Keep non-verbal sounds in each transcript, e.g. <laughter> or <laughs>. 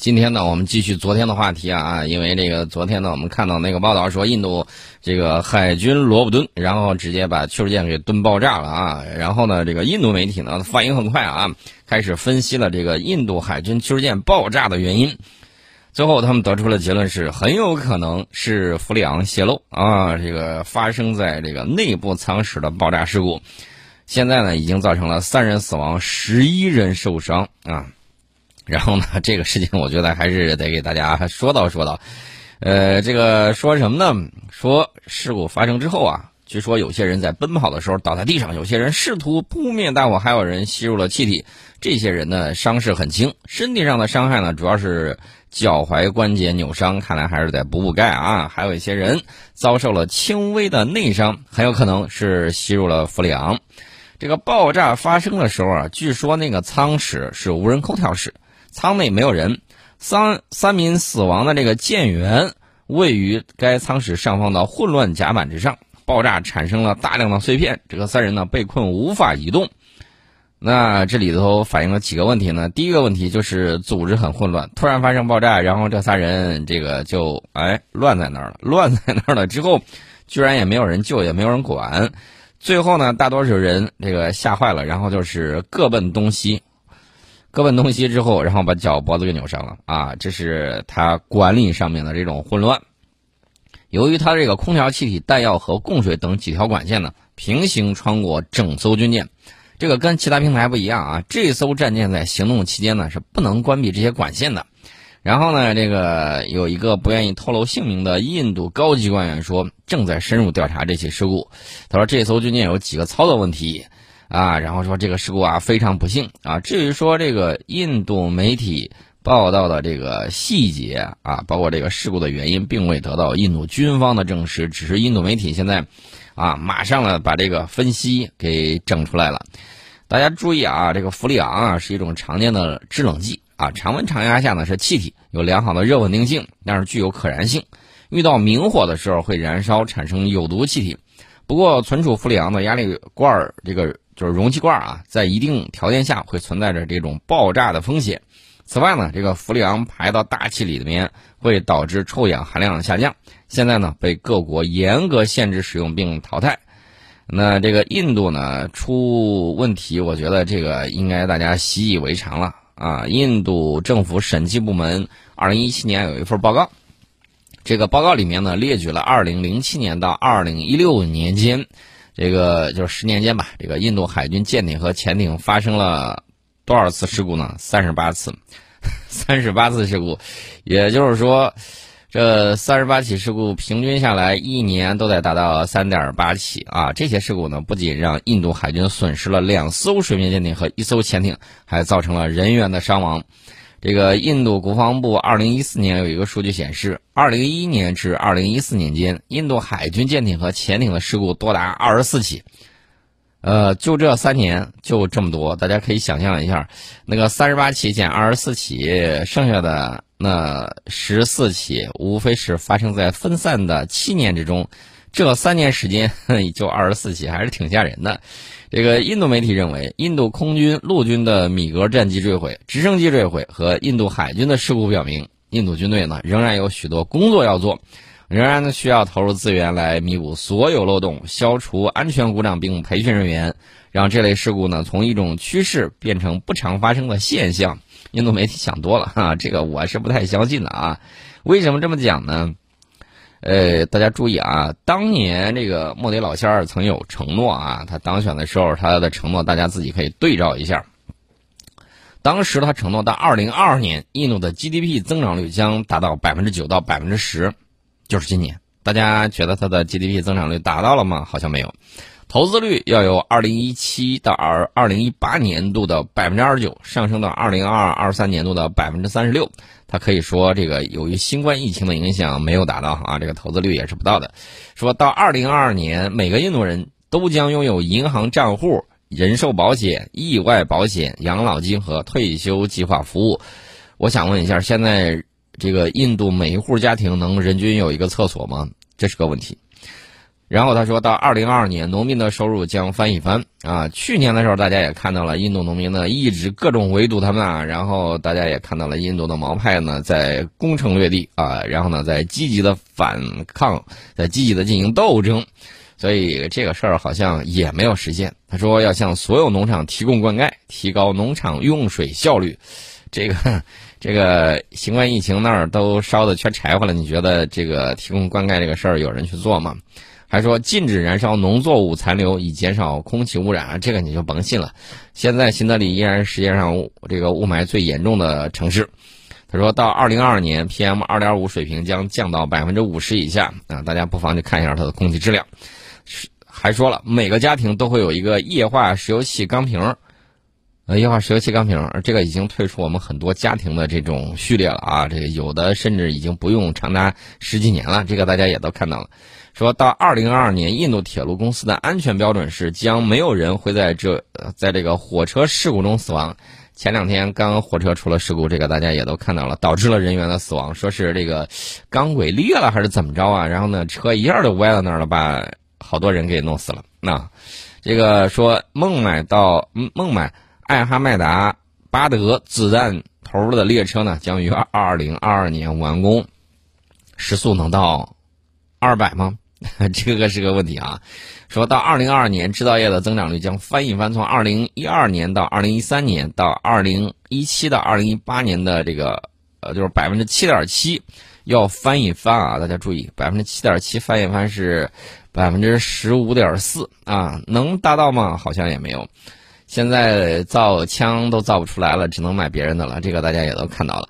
今天呢，我们继续昨天的话题啊，因为这个昨天呢，我们看到那个报道说，印度这个海军罗布敦，然后直接把驱逐舰给蹲爆炸了啊。然后呢，这个印度媒体呢反应很快啊，开始分析了这个印度海军驱逐舰爆炸的原因。最后他们得出了结论是，很有可能是氟利昂泄漏啊，这个发生在这个内部舱室的爆炸事故。现在呢，已经造成了三人死亡，十一人受伤啊。然后呢，这个事情我觉得还是得给大家说道说道。呃，这个说什么呢？说事故发生之后啊，据说有些人在奔跑的时候倒在地上，有些人试图扑灭大火，还有人吸入了气体。这些人呢，伤势很轻，身体上的伤害呢，主要是脚踝关节扭伤，看来还是得补补钙啊。还有一些人遭受了轻微的内伤，很有可能是吸入了氟利昂。这个爆炸发生的时候啊，据说那个舱室是无人空调室。舱内没有人，三三名死亡的这个舰员位于该舱室上方的混乱甲板之上，爆炸产生了大量的碎片，这个三人呢被困无法移动。那这里头反映了几个问题呢？第一个问题就是组织很混乱，突然发生爆炸，然后这仨人这个就哎乱在那儿了，乱在那儿了之后，居然也没有人救，也没有人管，最后呢大多数人这个吓坏了，然后就是各奔东西。各奔东西之后，然后把脚脖子给扭伤了啊！这是他管理上面的这种混乱。由于他这个空调、气体、弹药和供水等几条管线呢，平行穿过整艘军舰，这个跟其他平台不一样啊。这艘战舰在行动期间呢是不能关闭这些管线的。然后呢，这个有一个不愿意透露姓名的印度高级官员说，正在深入调查这起事故。他说，这艘军舰有几个操作问题。啊，然后说这个事故啊非常不幸啊。至于说这个印度媒体报道的这个细节啊，包括这个事故的原因，并未得到印度军方的证实，只是印度媒体现在啊马上呢把这个分析给整出来了。大家注意啊，这个氟利昂啊是一种常见的制冷剂啊，常温常压下呢是气体，有良好的热稳定性，但是具有可燃性，遇到明火的时候会燃烧产生有毒气体。不过存储氟利昂的压力罐儿这个。就是容器罐啊，在一定条件下会存在着这种爆炸的风险。此外呢，这个氟利昂排到大气里面会导致臭氧含量下降。现在呢，被各国严格限制使用并淘汰。那这个印度呢出问题，我觉得这个应该大家习以为常了啊。印度政府审计部门二零一七年有一份报告，这个报告里面呢列举了二零零七年到二零一六年间。这个就是十年间吧，这个印度海军舰艇和潜艇发生了多少次事故呢？三十八次，<laughs> 三十八次事故，也就是说，这三十八起事故平均下来，一年都得达到三点八起啊！这些事故呢，不仅让印度海军损失了两艘水面舰艇和一艘潜艇，还造成了人员的伤亡。这个印度国防部二零一四年有一个数据显示，二零一一年至二零一四年间，印度海军舰艇和潜艇的事故多达二十四起。呃，就这三年就这么多，大家可以想象一下，那个三十八起减二十四起，剩下的那十四起，无非是发生在分散的七年之中。这三年时间 <laughs> 就二十四起，还是挺吓人的。这个印度媒体认为，印度空军、陆军的米格战机坠毁、直升机坠毁和印度海军的事故表明，印度军队呢仍然有许多工作要做，仍然呢需要投入资源来弥补所有漏洞，消除安全故障并培训人员，让这类事故呢从一种趋势变成不常发生的现象。印度媒体想多了哈，这个我是不太相信的啊。为什么这么讲呢？呃，大家注意啊！当年这个莫迪老仙儿曾有承诺啊，他当选的时候他的承诺，大家自己可以对照一下。当时他承诺到二零二二年，印度的 GDP 增长率将达到百分之九到百分之十，就是今年。大家觉得他的 GDP 增长率达到了吗？好像没有。投资率要由二零一七到二二零一八年度的百分之二十九上升到二零二二三年度的百分之三十六。他可以说，这个由于新冠疫情的影响没有达到啊，这个投资率也是不到的。说到二零二二年，每个印度人都将拥有银行账户、人寿保险、意外保险、养老金和退休计划服务。我想问一下，现在这个印度每一户家庭能人均有一个厕所吗？这是个问题。然后他说到二零二二年，农民的收入将翻一番啊！去年的时候，大家也看到了印度农民呢一直各种围堵他们啊，然后大家也看到了印度的毛派呢在攻城略地啊，然后呢在积极的反抗，在积极的进行斗争，所以这个事儿好像也没有实现。他说要向所有农场提供灌溉，提高农场用水效率。这个 <laughs> 这个新冠疫情那儿都烧的缺柴火了，你觉得这个提供灌溉这个事儿有人去做吗？还说禁止燃烧农作物残留，以减少空气污染，这个你就甭信了。现在新德里依然是世界上这个雾霾最严重的城市。他说到二零二二年，PM 二点五水平将降到百分之五十以下啊，大家不妨去看一下它的空气质量。还说了，每个家庭都会有一个液化石油气钢瓶，呃，液化石油气钢瓶，这个已经退出我们很多家庭的这种序列了啊，这个有的甚至已经不用长达十几年了，这个大家也都看到了。说到二零二二年，印度铁路公司的安全标准是将没有人会在这在这个火车事故中死亡。前两天刚火车出了事故，这个大家也都看到了，导致了人员的死亡，说是这个钢轨裂了还是怎么着啊？然后呢，车一下就歪到那儿了，把好多人给弄死了。那这个说孟买到孟买艾哈迈达巴德子弹头的列车呢，将于二零二二年完工，时速能到二百吗？<laughs> 这个是个问题啊，说到二零二二年，制造业的增长率将翻一番，从二零一二年到二零一三年到二零一七到二零一八年的这个呃，就是百分之七点七，要翻一番啊！大家注意，百分之七点七翻一番是百分之十五点四啊，能达到吗？好像也没有。现在造枪都造不出来了，只能买别人的了，这个大家也都看到了。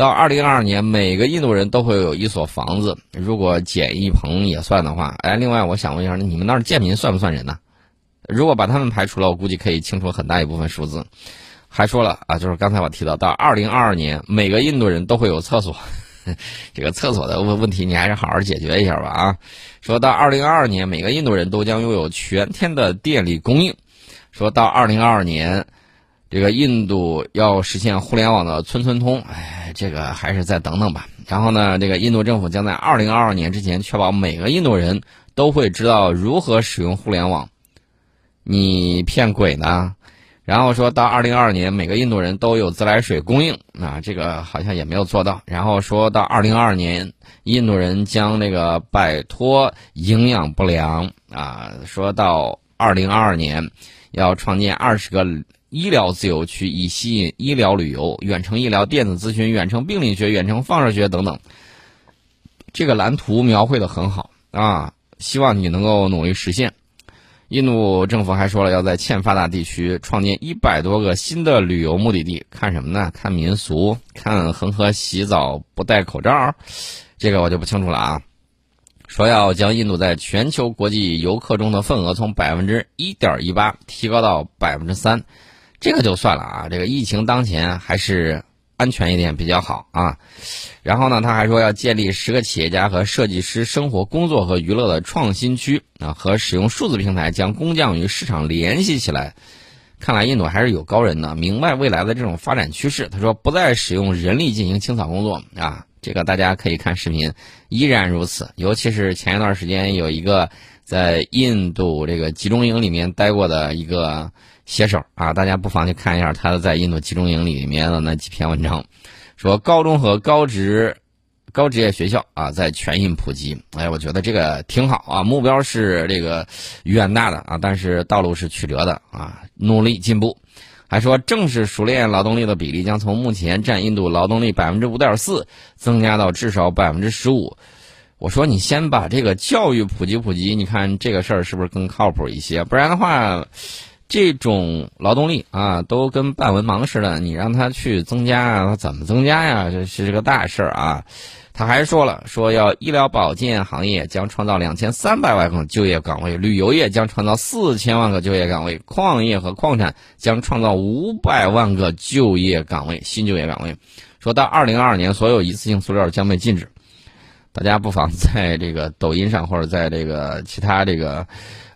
到二零二二年，每个印度人都会有一所房子。如果简易棚也算的话，哎，另外我想问一下，你们那儿贱民算不算人呢？如果把他们排除了，我估计可以清除很大一部分数字。还说了啊，就是刚才我提到，到二零二二年，每个印度人都会有厕所。<laughs> 这个厕所的问问题，你还是好好解决一下吧啊。说到二零二二年，每个印度人都将拥有全天的电力供应。说到二零二二年。这个印度要实现互联网的村村通，哎，这个还是再等等吧。然后呢，这个印度政府将在二零二二年之前确保每个印度人都会知道如何使用互联网。你骗鬼呢？然后说到二零二二年，每个印度人都有自来水供应，啊，这个好像也没有做到。然后说到二零二二年，印度人将那个摆脱营养不良，啊，说到二零二二年要创建二十个。医疗自由区以吸引医疗旅游、远程医疗、电子咨询、远程病理学、远程放射学等等。这个蓝图描绘的很好啊，希望你能够努力实现。印度政府还说了，要在欠发达地区创建一百多个新的旅游目的地。看什么呢？看民俗，看恒河洗澡不戴口罩，这个我就不清楚了啊。说要将印度在全球国际游客中的份额从百分之一点一八提高到百分之三。这个就算了啊，这个疫情当前还是安全一点比较好啊。然后呢，他还说要建立十个企业家和设计师生活、工作和娱乐的创新区啊，和使用数字平台将工匠与市场联系起来。看来印度还是有高人的，明白未来的这种发展趋势。他说不再使用人力进行清扫工作啊，这个大家可以看视频，依然如此。尤其是前一段时间有一个在印度这个集中营里面待过的一个。写手啊，大家不妨去看一下他在印度集中营里面的那几篇文章，说高中和高职、高职业学校啊在全印普及。哎，我觉得这个挺好啊，目标是这个远大的啊，但是道路是曲折的啊，努力进步。还说正式熟练劳动力的比例将从目前占印度劳动力百分之五点四增加到至少百分之十五。我说你先把这个教育普及普及，你看这个事儿是不是更靠谱一些？不然的话。这种劳动力啊，都跟半文盲似的，你让他去增加，他怎么增加呀？这是个大事儿啊！他还说了，说要医疗保健行业将创造两千三百万个就业岗位，旅游业将创造四千万个就业岗位，矿业和矿产将创造五百万个就业岗位，新就业岗位。说到二零二二年，所有一次性塑料将被禁止。大家不妨在这个抖音上或者在这个其他这个。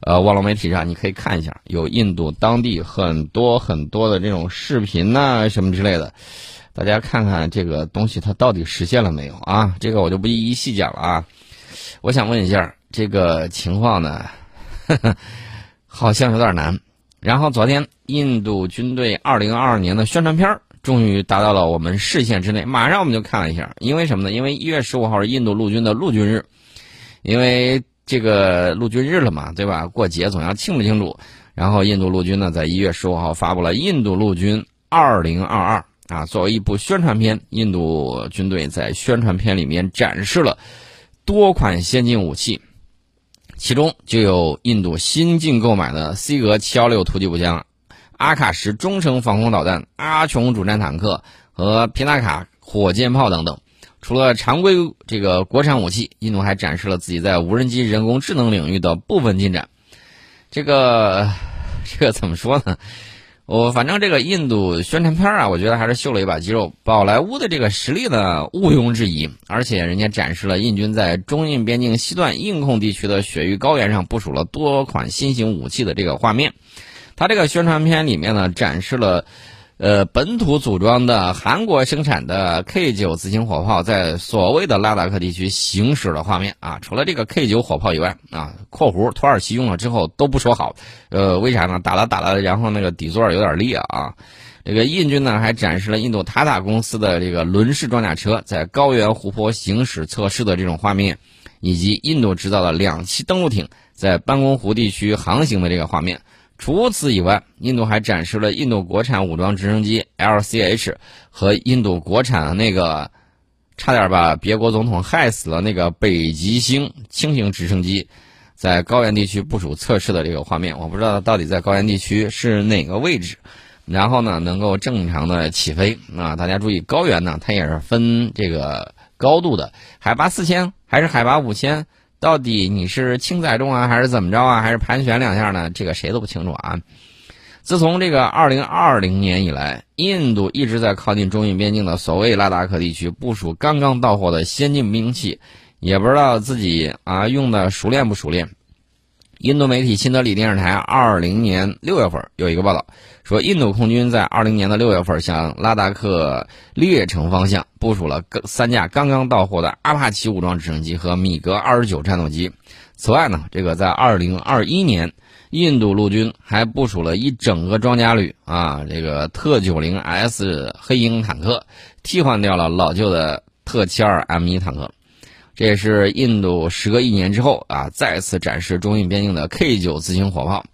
呃，网络媒体上你可以看一下，有印度当地很多很多的这种视频呐，什么之类的，大家看看这个东西它到底实现了没有啊？这个我就不一一细讲了啊。我想问一下，这个情况呢，<laughs> 好像有点难。然后昨天，印度军队二零二二年的宣传片终于达到了我们视线之内。马上我们就看了一下，因为什么呢？因为一月十五号是印度陆军的陆军日，因为这个陆军日了嘛，对吧？过节总要庆祝庆祝。然后印度陆军呢，在一月十五号发布了印度陆军二零二二啊，作为一部宣传片，印度军队在宣传片里面展示了多款先进武器。其中就有印度新近购买的 C 格七幺六突击步枪、阿卡什中程防空导弹、阿琼主战坦克和皮纳卡火箭炮等等。除了常规这个国产武器，印度还展示了自己在无人机、人工智能领域的部分进展。这个，<laughs> 这个怎么说呢？我反正这个印度宣传片啊，我觉得还是秀了一把肌肉。宝莱坞的这个实力呢，毋庸置疑。而且人家展示了印军在中印边境西段印控地区的雪域高原上部署了多款新型武器的这个画面。他这个宣传片里面呢，展示了。呃，本土组装的韩国生产的 K 九自行火炮在所谓的拉达克地区行驶的画面啊，除了这个 K 九火炮以外啊（括弧土耳其用了之后都不说好），呃，为啥呢？打了打了，然后那个底座有点裂啊。这个印军呢还展示了印度塔塔公司的这个轮式装甲车在高原湖泊行驶测试的这种画面，以及印度制造的两栖登陆艇在班公湖地区航行的这个画面。除此以外，印度还展示了印度国产武装直升机 LCH 和印度国产那个差点把别国总统害死了那个北极星轻型直升机在高原地区部署测试的这个画面。我不知道到底在高原地区是哪个位置，然后呢能够正常的起飞啊！大家注意，高原呢它也是分这个高度的，海拔四千还是海拔五千？到底你是轻载重啊，还是怎么着啊，还是盘旋两下呢？这个谁都不清楚啊。自从这个二零二零年以来，印度一直在靠近中印边境的所谓拉达克地区部署刚刚到货的先进兵器，也不知道自己啊用的熟练不熟练。印度媒体新德里电视台二零年六月份有一个报道，说印度空军在二零年的六月份向拉达克列城方向部署了三架刚刚到货的阿帕奇武装直升机和米格二十九战斗机。此外呢，这个在二零二一年，印度陆军还部署了一整个装甲旅啊，这个特九零 S 黑鹰坦克，替换掉了老旧的特七二 M 一坦克。这也是印度时隔一年之后啊，再次展示中印边境的 K 九自行火炮。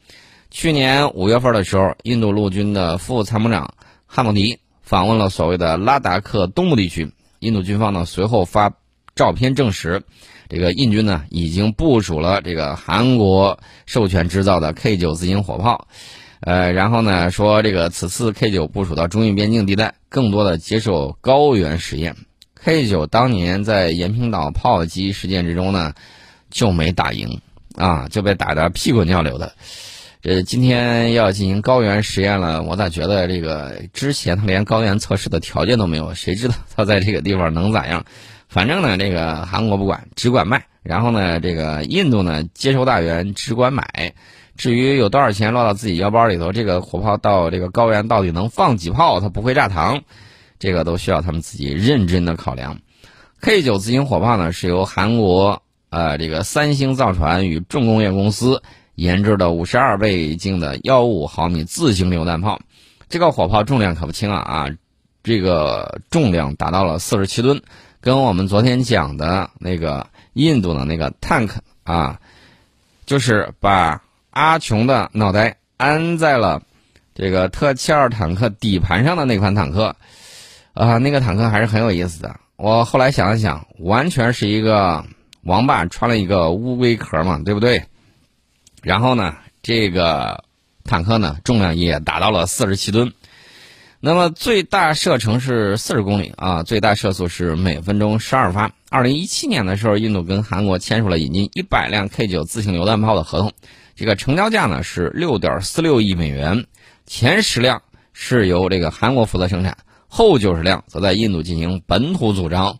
去年五月份的时候，印度陆军的副参谋长汉姆迪访问了所谓的拉达克东部地区。印度军方呢随后发照片证实，这个印军呢已经部署了这个韩国授权制造的 K 九自行火炮。呃，然后呢说这个此次 K 九部署到中印边境地带，更多的接受高原实验。K 九当年在延平岛炮击事件之中呢，就没打赢啊，就被打得屁滚尿流的。这今天要进行高原实验了，我咋觉得这个之前他连高原测试的条件都没有？谁知道他在这个地方能咋样？反正呢，这个韩国不管，只管卖。然后呢，这个印度呢接收大员，只管买。至于有多少钱落到自己腰包里头，这个火炮到这个高原到底能放几炮？它不会炸膛。这个都需要他们自己认真的考量。K 九自行火炮呢，是由韩国呃这个三星造船与重工业公司研制的五十二倍镜的幺五毫米自行榴弹炮。这个火炮重量可不轻啊啊！这个重量达到了四十七吨，跟我们昨天讲的那个印度的那个 tank 啊，就是把阿琼的脑袋安在了这个特七二坦克底盘上的那款坦克。啊，那个坦克还是很有意思的。我后来想了想，完全是一个王八穿了一个乌龟壳嘛，对不对？然后呢，这个坦克呢，重量也达到了四十七吨。那么最大射程是四十公里啊，最大射速是每分钟十二发。二零一七年的时候，印度跟韩国签署了引进一百辆 K 九自行榴弹炮的合同，这个成交价呢是六点四六亿美元，前十辆是由这个韩国负责生产。后九十辆则在印度进行本土组装，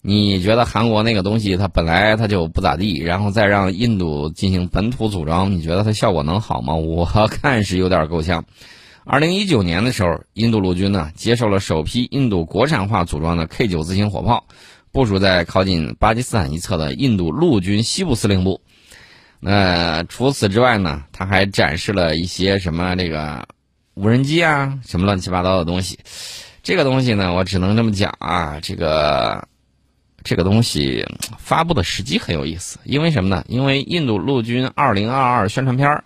你觉得韩国那个东西它本来它就不咋地，然后再让印度进行本土组装，你觉得它效果能好吗？我看是有点够呛。二零一九年的时候，印度陆军呢接受了首批印度国产化组装的 K 九自行火炮，部署在靠近巴基斯坦一侧的印度陆军西部司令部。那除此之外呢，他还展示了一些什么这个无人机啊，什么乱七八糟的东西。这个东西呢，我只能这么讲啊，这个这个东西发布的时机很有意思，因为什么呢？因为印度陆军二零二二宣传片儿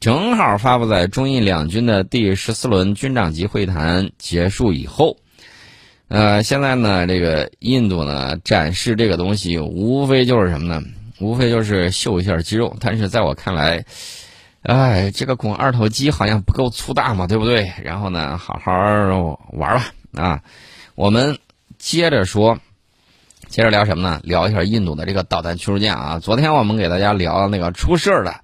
正好发布在中印两军的第十四轮军长级会谈结束以后。呃，现在呢，这个印度呢展示这个东西，无非就是什么呢？无非就是秀一下肌肉。但是在我看来，哎，这个拱二头肌好像不够粗大嘛，对不对？然后呢，好好玩吧。啊，我们接着说，接着聊什么呢？聊一下印度的这个导弹驱逐舰啊。昨天我们给大家聊那个出事儿的，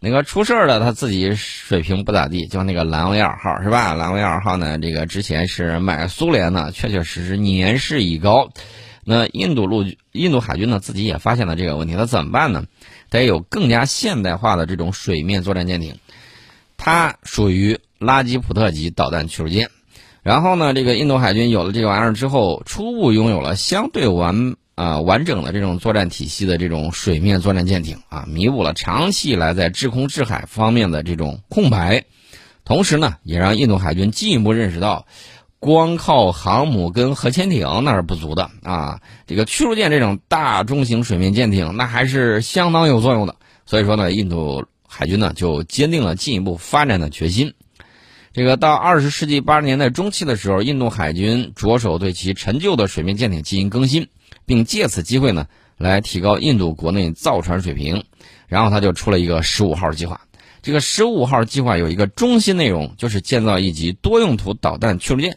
那个出事儿的他自己水平不咋地，就那个兰维尔号是吧？兰维尔号呢，这个之前是买苏联的，确确实实年事已高。那印度陆印度海军呢，自己也发现了这个问题，那怎么办呢？得有更加现代化的这种水面作战舰艇，它属于拉吉普特级导弹驱逐舰。然后呢，这个印度海军有了这个玩意儿之后，初步拥有了相对完啊完整的这种作战体系的这种水面作战舰艇啊，弥补了长期以来在制空制海方面的这种空白，同时呢，也让印度海军进一步认识到，光靠航母跟核潜艇那是不足的啊，这个驱逐舰这种大中型水面舰艇那还是相当有作用的。所以说呢，印度海军呢就坚定了进一步发展的决心。这个到二十世纪八十年代中期的时候，印度海军着手对其陈旧的水面舰艇进行更新，并借此机会呢来提高印度国内造船水平。然后他就出了一个十五号计划。这个十五号计划有一个中心内容，就是建造一级多用途导弹驱逐舰。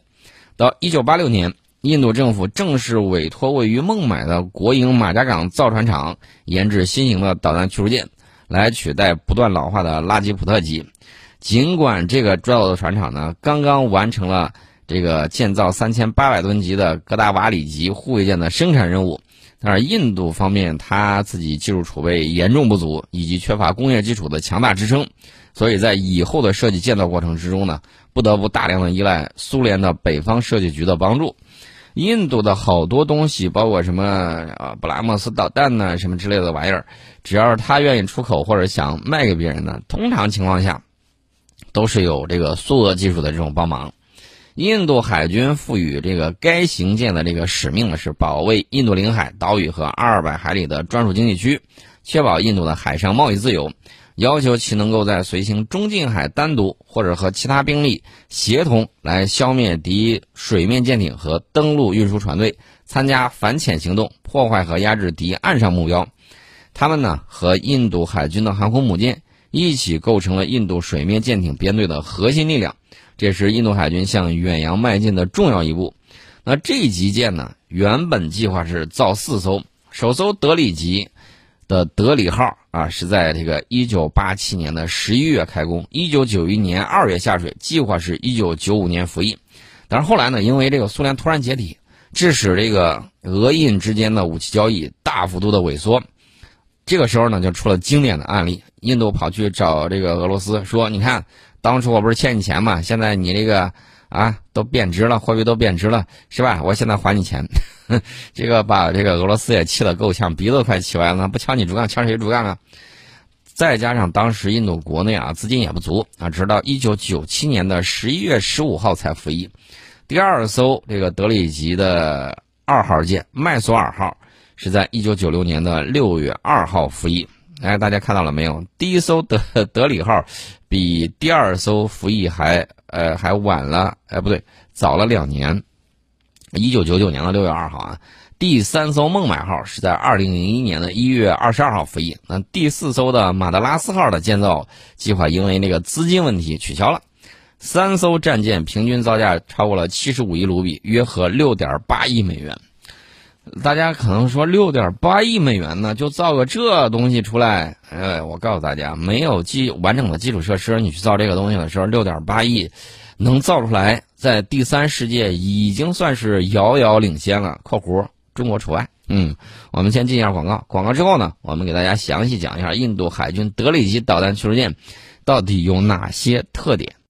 到一九八六年，印度政府正式委托位于孟买的国营马家港造船厂研制新型的导弹驱逐舰，来取代不断老化的拉吉普特级。尽管这个主要的船厂呢刚刚完成了这个建造三千八百吨级的格达瓦里级护卫舰的生产任务，但是印度方面它自己技术储备严重不足，以及缺乏工业基础的强大支撑，所以在以后的设计建造过程之中呢，不得不大量的依赖苏联的北方设计局的帮助。印度的好多东西，包括什么啊布拉莫斯导弹呢，什么之类的玩意儿，只要是他愿意出口或者想卖给别人呢，通常情况下。都是有这个苏俄技术的这种帮忙。印度海军赋予这个该型舰的这个使命呢，是保卫印度领海、岛屿和二百海里的专属经济区，确保印度的海上贸易自由。要求其能够在随行中近海单独或者和其他兵力协同来消灭敌水面舰艇和登陆运输船队，参加反潜行动，破坏和压制敌岸上目标。他们呢，和印度海军的航空母舰。一起构成了印度水面舰艇编队的核心力量，这是印度海军向远洋迈进的重要一步。那这级舰呢，原本计划是造四艘，首艘德里级的德里号啊，是在这个一九八七年的十一月开工，一九九一年二月下水，计划是一九九五年服役。但是后来呢，因为这个苏联突然解体，致使这个俄印之间的武器交易大幅度的萎缩。这个时候呢，就出了经典的案例。印度跑去找这个俄罗斯说：“你看，当初我不是欠你钱嘛？现在你这个啊都贬值了，货币都贬值了，是吧？我现在还你钱。<laughs> ”这个把这个俄罗斯也气得够呛，鼻子快气歪了。不敲你竹杠，敲谁竹杠啊？再加上当时印度国内啊资金也不足啊，直到一九九七年的十一月十五号才服役。第二艘这个德里级的二号舰麦索尔号。是在一九九六年的六月二号服役。哎，大家看到了没有？第一艘德 <laughs> 德里号比第二艘服役还呃还晚了，哎不对，早了两年。一九九九年的六月二号啊。第三艘孟买号是在二零零一年的一月二十二号服役。那第四艘的马德拉斯号的建造计划因为那个资金问题取消了。三艘战舰平均造价超过了七十五亿卢比，约合六点八亿美元。大家可能说六点八亿美元呢，就造个这东西出来？哎，我告诉大家，没有基完整的基础设施，你去造这个东西的时候，六点八亿能造出来，在第三世界已经算是遥遥领先了（括弧中国除外）。嗯，我们先进一下广告，广告之后呢，我们给大家详细讲一下印度海军德里级导弹驱逐舰到底有哪些特点。